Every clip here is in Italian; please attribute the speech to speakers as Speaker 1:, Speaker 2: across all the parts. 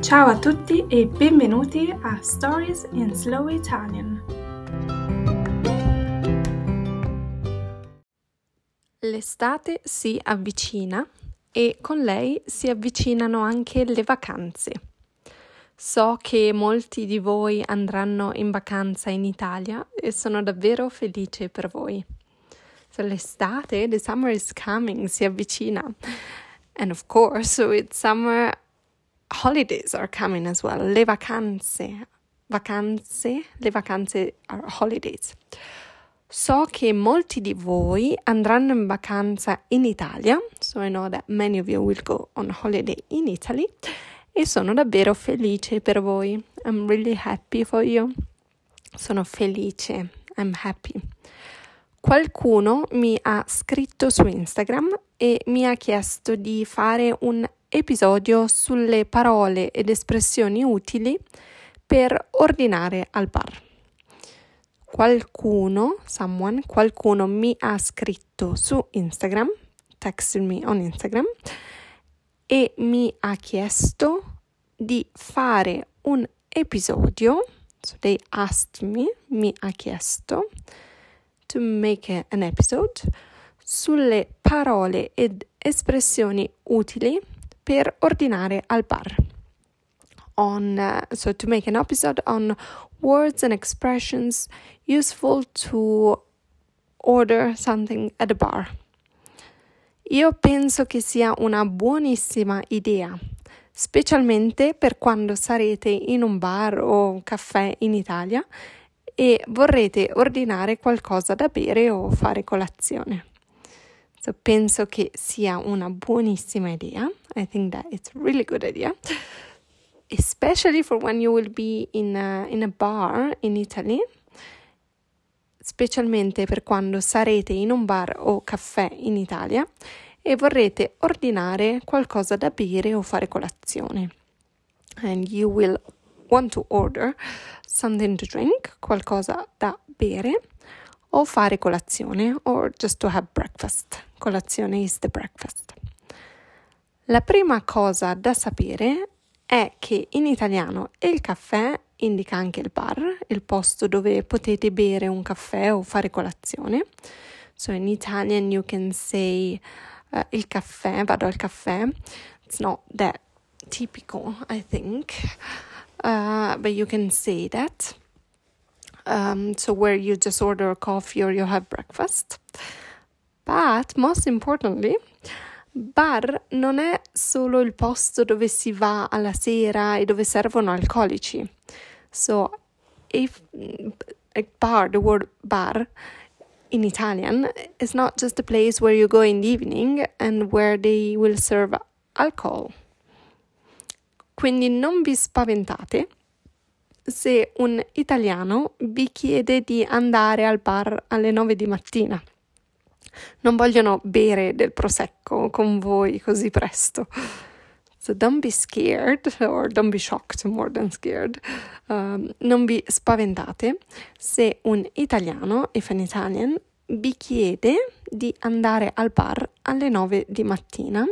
Speaker 1: Ciao a tutti e benvenuti a Stories in Slow Italian.
Speaker 2: L'estate si avvicina e con lei si avvicinano anche le vacanze. So che molti di voi andranno in vacanza in Italia e sono davvero felice per voi. So l'estate, the summer is coming, si avvicina. And of course, it's summer holidays are coming as well. Le vacanze, vacanze, le vacanze are holidays. So che molti di voi andranno in vacanza in Italia, so I know that many of you will go on holiday in Italy e sono davvero felice per voi. I'm really happy for you. Sono felice. I'm happy. Qualcuno mi ha scritto su Instagram e mi ha chiesto di fare un episodio sulle parole ed espressioni utili per ordinare al bar. Qualcuno, someone, qualcuno mi ha scritto su Instagram, texted me on Instagram e mi ha chiesto di fare un episodio, so they asked me, mi ha chiesto to make an episode sulle parole ed espressioni utili per ordinare al bar. On, uh, so to make an episode on words and expressions useful to order something at a bar. Io penso che sia una buonissima idea, specialmente per quando sarete in un bar o un caffè in Italia e vorrete ordinare qualcosa da bere o fare colazione. So, penso che sia una buonissima idea. I think that it's a really good idea. Especially for when you will be in a, in a bar in Italy. Specialmente per quando sarete in un bar o caffè in Italia e vorrete ordinare qualcosa da bere o fare colazione. And you will want to order something to drink, qualcosa da bere o fare colazione or just to have breakfast. Colazione is the breakfast. La prima cosa da sapere è che in italiano il caffè indica anche il bar, il posto dove potete bere un caffè o fare colazione. So in Italian you can say uh, il caffè, vado al caffè. It's not that typical, I think, uh, but you can say that. Um, so where you just order a coffee or you have breakfast. But most importantly, bar non è solo il posto dove si va alla sera e dove servono alcolici. So if a bar, the word bar in Italian is not just a place where you go in the evening and where they will serve alcohol. Quindi non vi spaventate se un italiano vi chiede di andare al bar alle 9 di mattina. Non vogliono bere del prosecco con voi così presto. So don't be scared or don't be shocked more than scared. Um, non vi spaventate se un italiano, if an Italian, vi chiede di andare al bar alle 9 di mattina.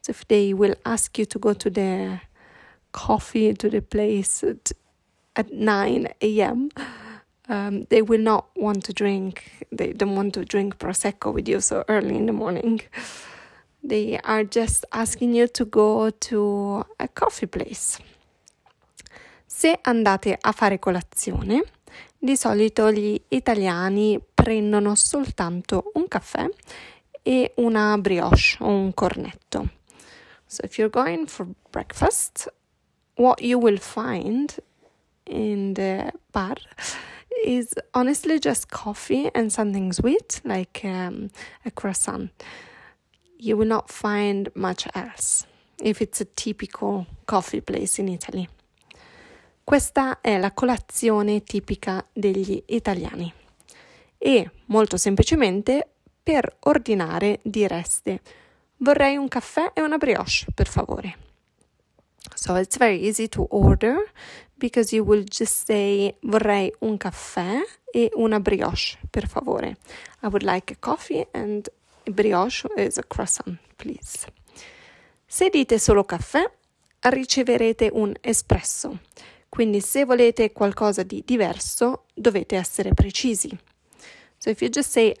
Speaker 2: So if they will ask you to go to the coffee, to the place at 9 a.m., um, they will not want to drink, they don't want to drink Prosecco with you so early in the morning. They are just asking you to go to a coffee place. Se andate a fare colazione, di solito gli italiani prendono soltanto un caffè e una brioche o un cornetto. So if you're going for breakfast, what you will find in the bar is honestly just coffee and something sweet like um, a croissant. You will not find much else if it's a typical coffee place in Italy. Questa è la colazione tipica degli italiani e molto semplicemente per ordinare direste vorrei un caffè e una brioche per favore. So it's very easy to order because you will just say vorrei un caffè e una brioche, per favore. I would like a coffee and a brioche is a croissant, please. Se dite solo caffè, riceverete un espresso. Quindi se volete qualcosa di diverso, dovete essere precisi. So if you just say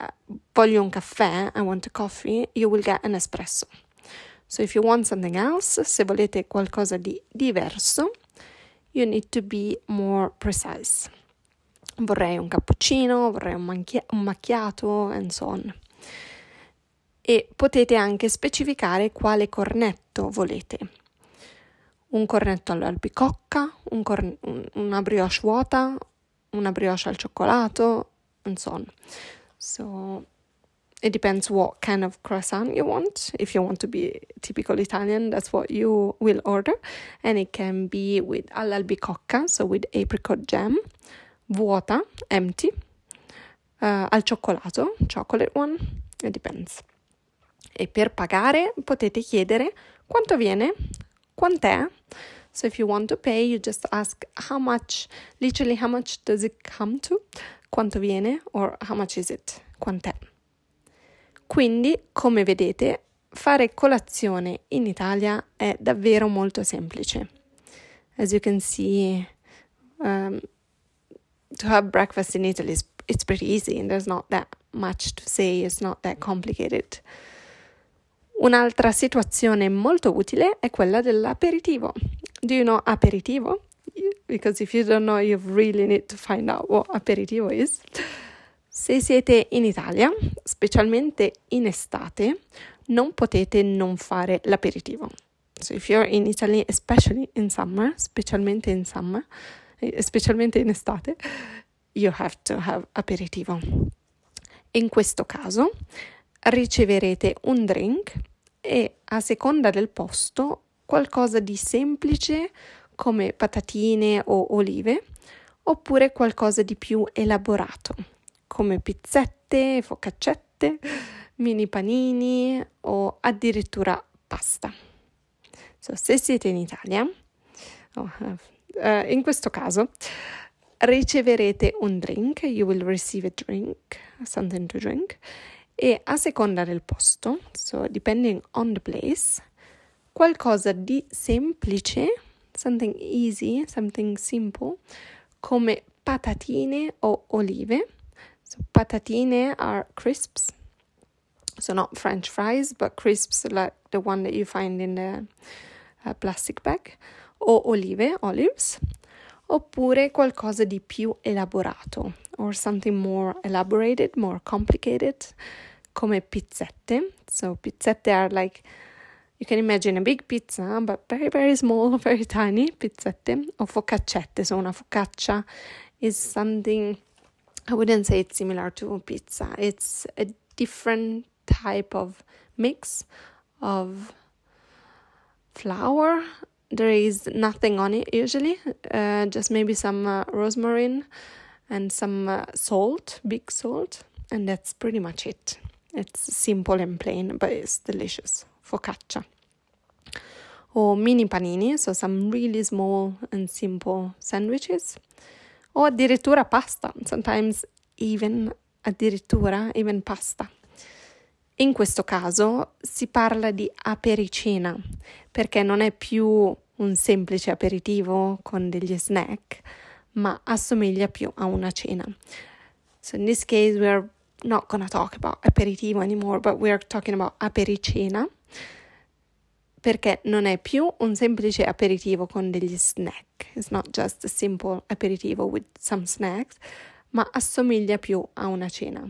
Speaker 2: voglio un caffè, I want a coffee, you will get an espresso. So if you want something else, se volete qualcosa di diverso, you need to be more precise. Vorrei un cappuccino, vorrei un, manchia- un macchiato, and so on. E potete anche specificare quale cornetto volete un cornetto all'albicocca, un corn- una brioche vuota, una brioche al cioccolato, and so on. So it depends what kind of croissant you want. If you want to be typical Italian, that's what you will order. And it can be with all'albicocca, so with apricot jam, vuota, empty, uh, al cioccolato, chocolate one, it depends. E per pagare potete chiedere quanto viene quant'è? So if you want to pay, you just ask how much, literally how much does it come to? Quanto viene? Or how much is it? Quant'è? Quindi, come vedete, fare colazione in Italia è davvero molto semplice. As you can see, um, to have breakfast in Italy is it's pretty easy and there's not that much to say, it's not that complicated. Un'altra situazione molto utile è quella dell'aperitivo. Do you know aperitivo? Because if you don't know, you really need to find out what aperitivo is. Se siete in Italia, specialmente in estate, non potete non fare l'aperitivo. So if you're in Italy, especially in summer, specialmente in summer, eh, specialmente in estate, you have to have aperitivo. In questo caso riceverete un drink e a seconda del posto qualcosa di semplice come patatine o olive oppure qualcosa di più elaborato come pizzette, focaccette, mini panini o addirittura pasta. So, se siete in Italia, oh, uh, in questo caso riceverete un drink, you will receive a drink, something to drink, e a seconda del posto, so depending on the place, qualcosa di semplice, something easy, something simple, come patatine o olive. So patatine are crisps, so not French fries, but crisps like the one that you find in the uh, plastic bag, o olive, olives, oppure qualcosa di più elaborato, or something more elaborated, more complicated, come pizzette. So pizzette are like you can imagine a big pizza, but very very small, very tiny pizzette or focaccette. So una focaccia is something I wouldn't say it's similar to pizza. It's a different type of mix of flour. There is nothing on it usually, uh, just maybe some uh, rosemary and some uh, salt, big salt, and that's pretty much it. It's simple and plain, but it's delicious. Focaccia. Or mini panini, so some really small and simple sandwiches. O addirittura pasta, sometimes even addirittura even pasta. In questo caso si parla di apericena perché non è più un semplice aperitivo con degli snack, ma assomiglia più a una cena. So in this case we are not gonna talk about aperitivo anymore, but we're talking about apericena perché non è più un semplice aperitivo con degli snack. It's not just a simple aperitivo with some snacks, ma assomiglia più a una cena.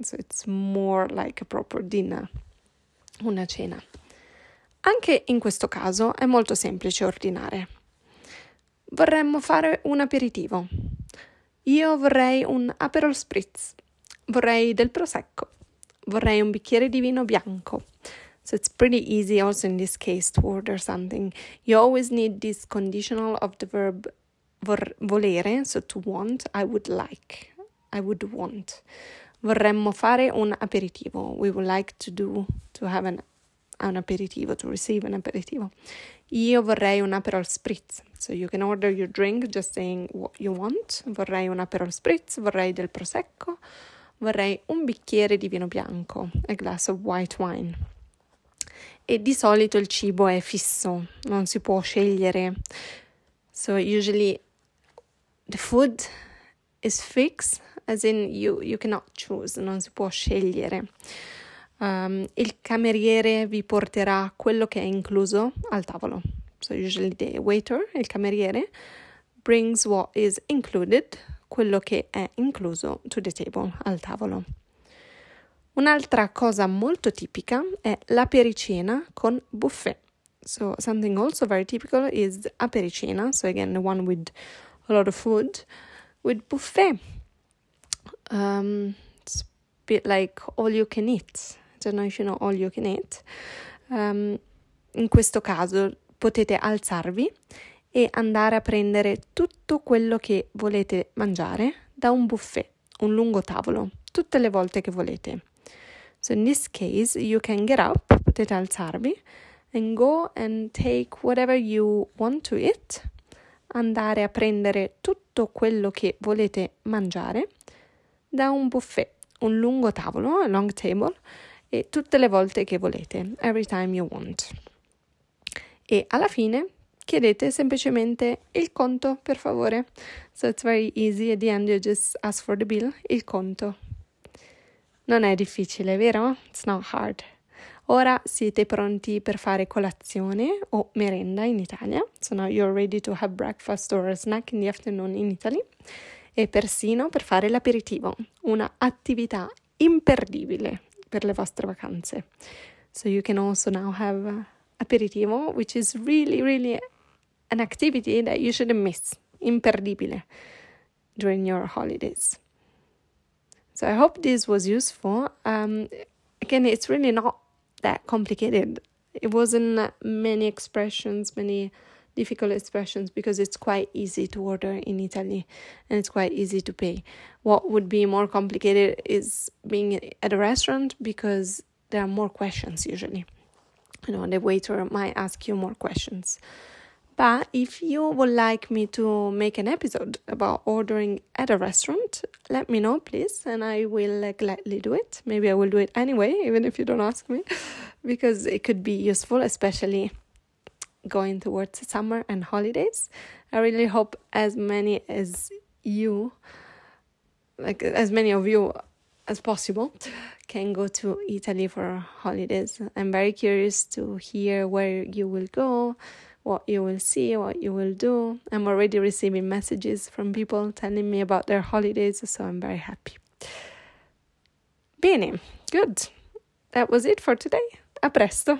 Speaker 2: So it's more like a proper dinner, una cena. Anche in questo caso è molto semplice ordinare. Vorremmo fare un aperitivo. Io vorrei un Aperol Spritz. Vorrei del prosecco. Vorrei un bicchiere di vino bianco. So it's pretty easy also in this case to order something. You always need this conditional of the verb volere, so to want, I would like, I would want. Vorremmo fare un aperitivo. We would like to do, to have an, an aperitivo, to receive an aperitivo. Io vorrei un Aperol Spritz. So you can order your drink just saying what you want. Vorrei un Aperol Spritz, vorrei del prosecco, vorrei un bicchiere di vino bianco, a glass of white wine. E di solito il cibo è fisso, non si può scegliere. So usually the food is fixed, as in you, you cannot choose, non si può scegliere. Um, il cameriere vi porterà quello che è incluso al tavolo. So usually the waiter, il cameriere, brings what is included, quello che è incluso to the table, al tavolo. Un'altra cosa molto tipica è l'apericena con buffet. So something also very typical is apericena, so again one with a lot of food, with buffet. Um, it's a bit like all you can eat. I don't know if you know all you can eat. Um, in questo caso potete alzarvi e andare a prendere tutto quello che volete mangiare da un buffet, un lungo tavolo, tutte le volte che volete. So in this case, you can get up, potete alzarvi, and go and take whatever you want to eat, andare a prendere tutto quello che volete mangiare da un buffet, un lungo tavolo, a long table, e tutte le volte che volete, every time you want. E alla fine chiedete semplicemente il conto, per favore. So it's very easy, at the end you just ask for the bill, il conto, non è difficile, vero? It's not hard. Ora siete pronti per fare colazione o merenda in Italia. So now you're ready to have breakfast or a snack in the afternoon in Italy. E persino per fare l'aperitivo, una attività imperdibile per le vostre vacanze. So you can also now have aperitivo, which is really, really an activity that you shouldn't miss. Imperdibile during your holidays. So I hope this was useful. Um, again, it's really not that complicated. It wasn't many expressions, many difficult expressions because it's quite easy to order in Italy and it's quite easy to pay. What would be more complicated is being at a restaurant because there are more questions usually. You know, the waiter might ask you more questions. But if you would like me to make an episode about ordering at a restaurant, let me know, please, and I will uh, gladly do it. Maybe I will do it anyway, even if you don't ask me, because it could be useful, especially going towards summer and holidays. I really hope as many as you, like as many of you as possible, can go to Italy for holidays. I'm very curious to hear where you will go what you will see, what you will do. I'm already receiving messages from people telling me about their holidays, so I'm very happy. Bene, good. That was it for today. A presto.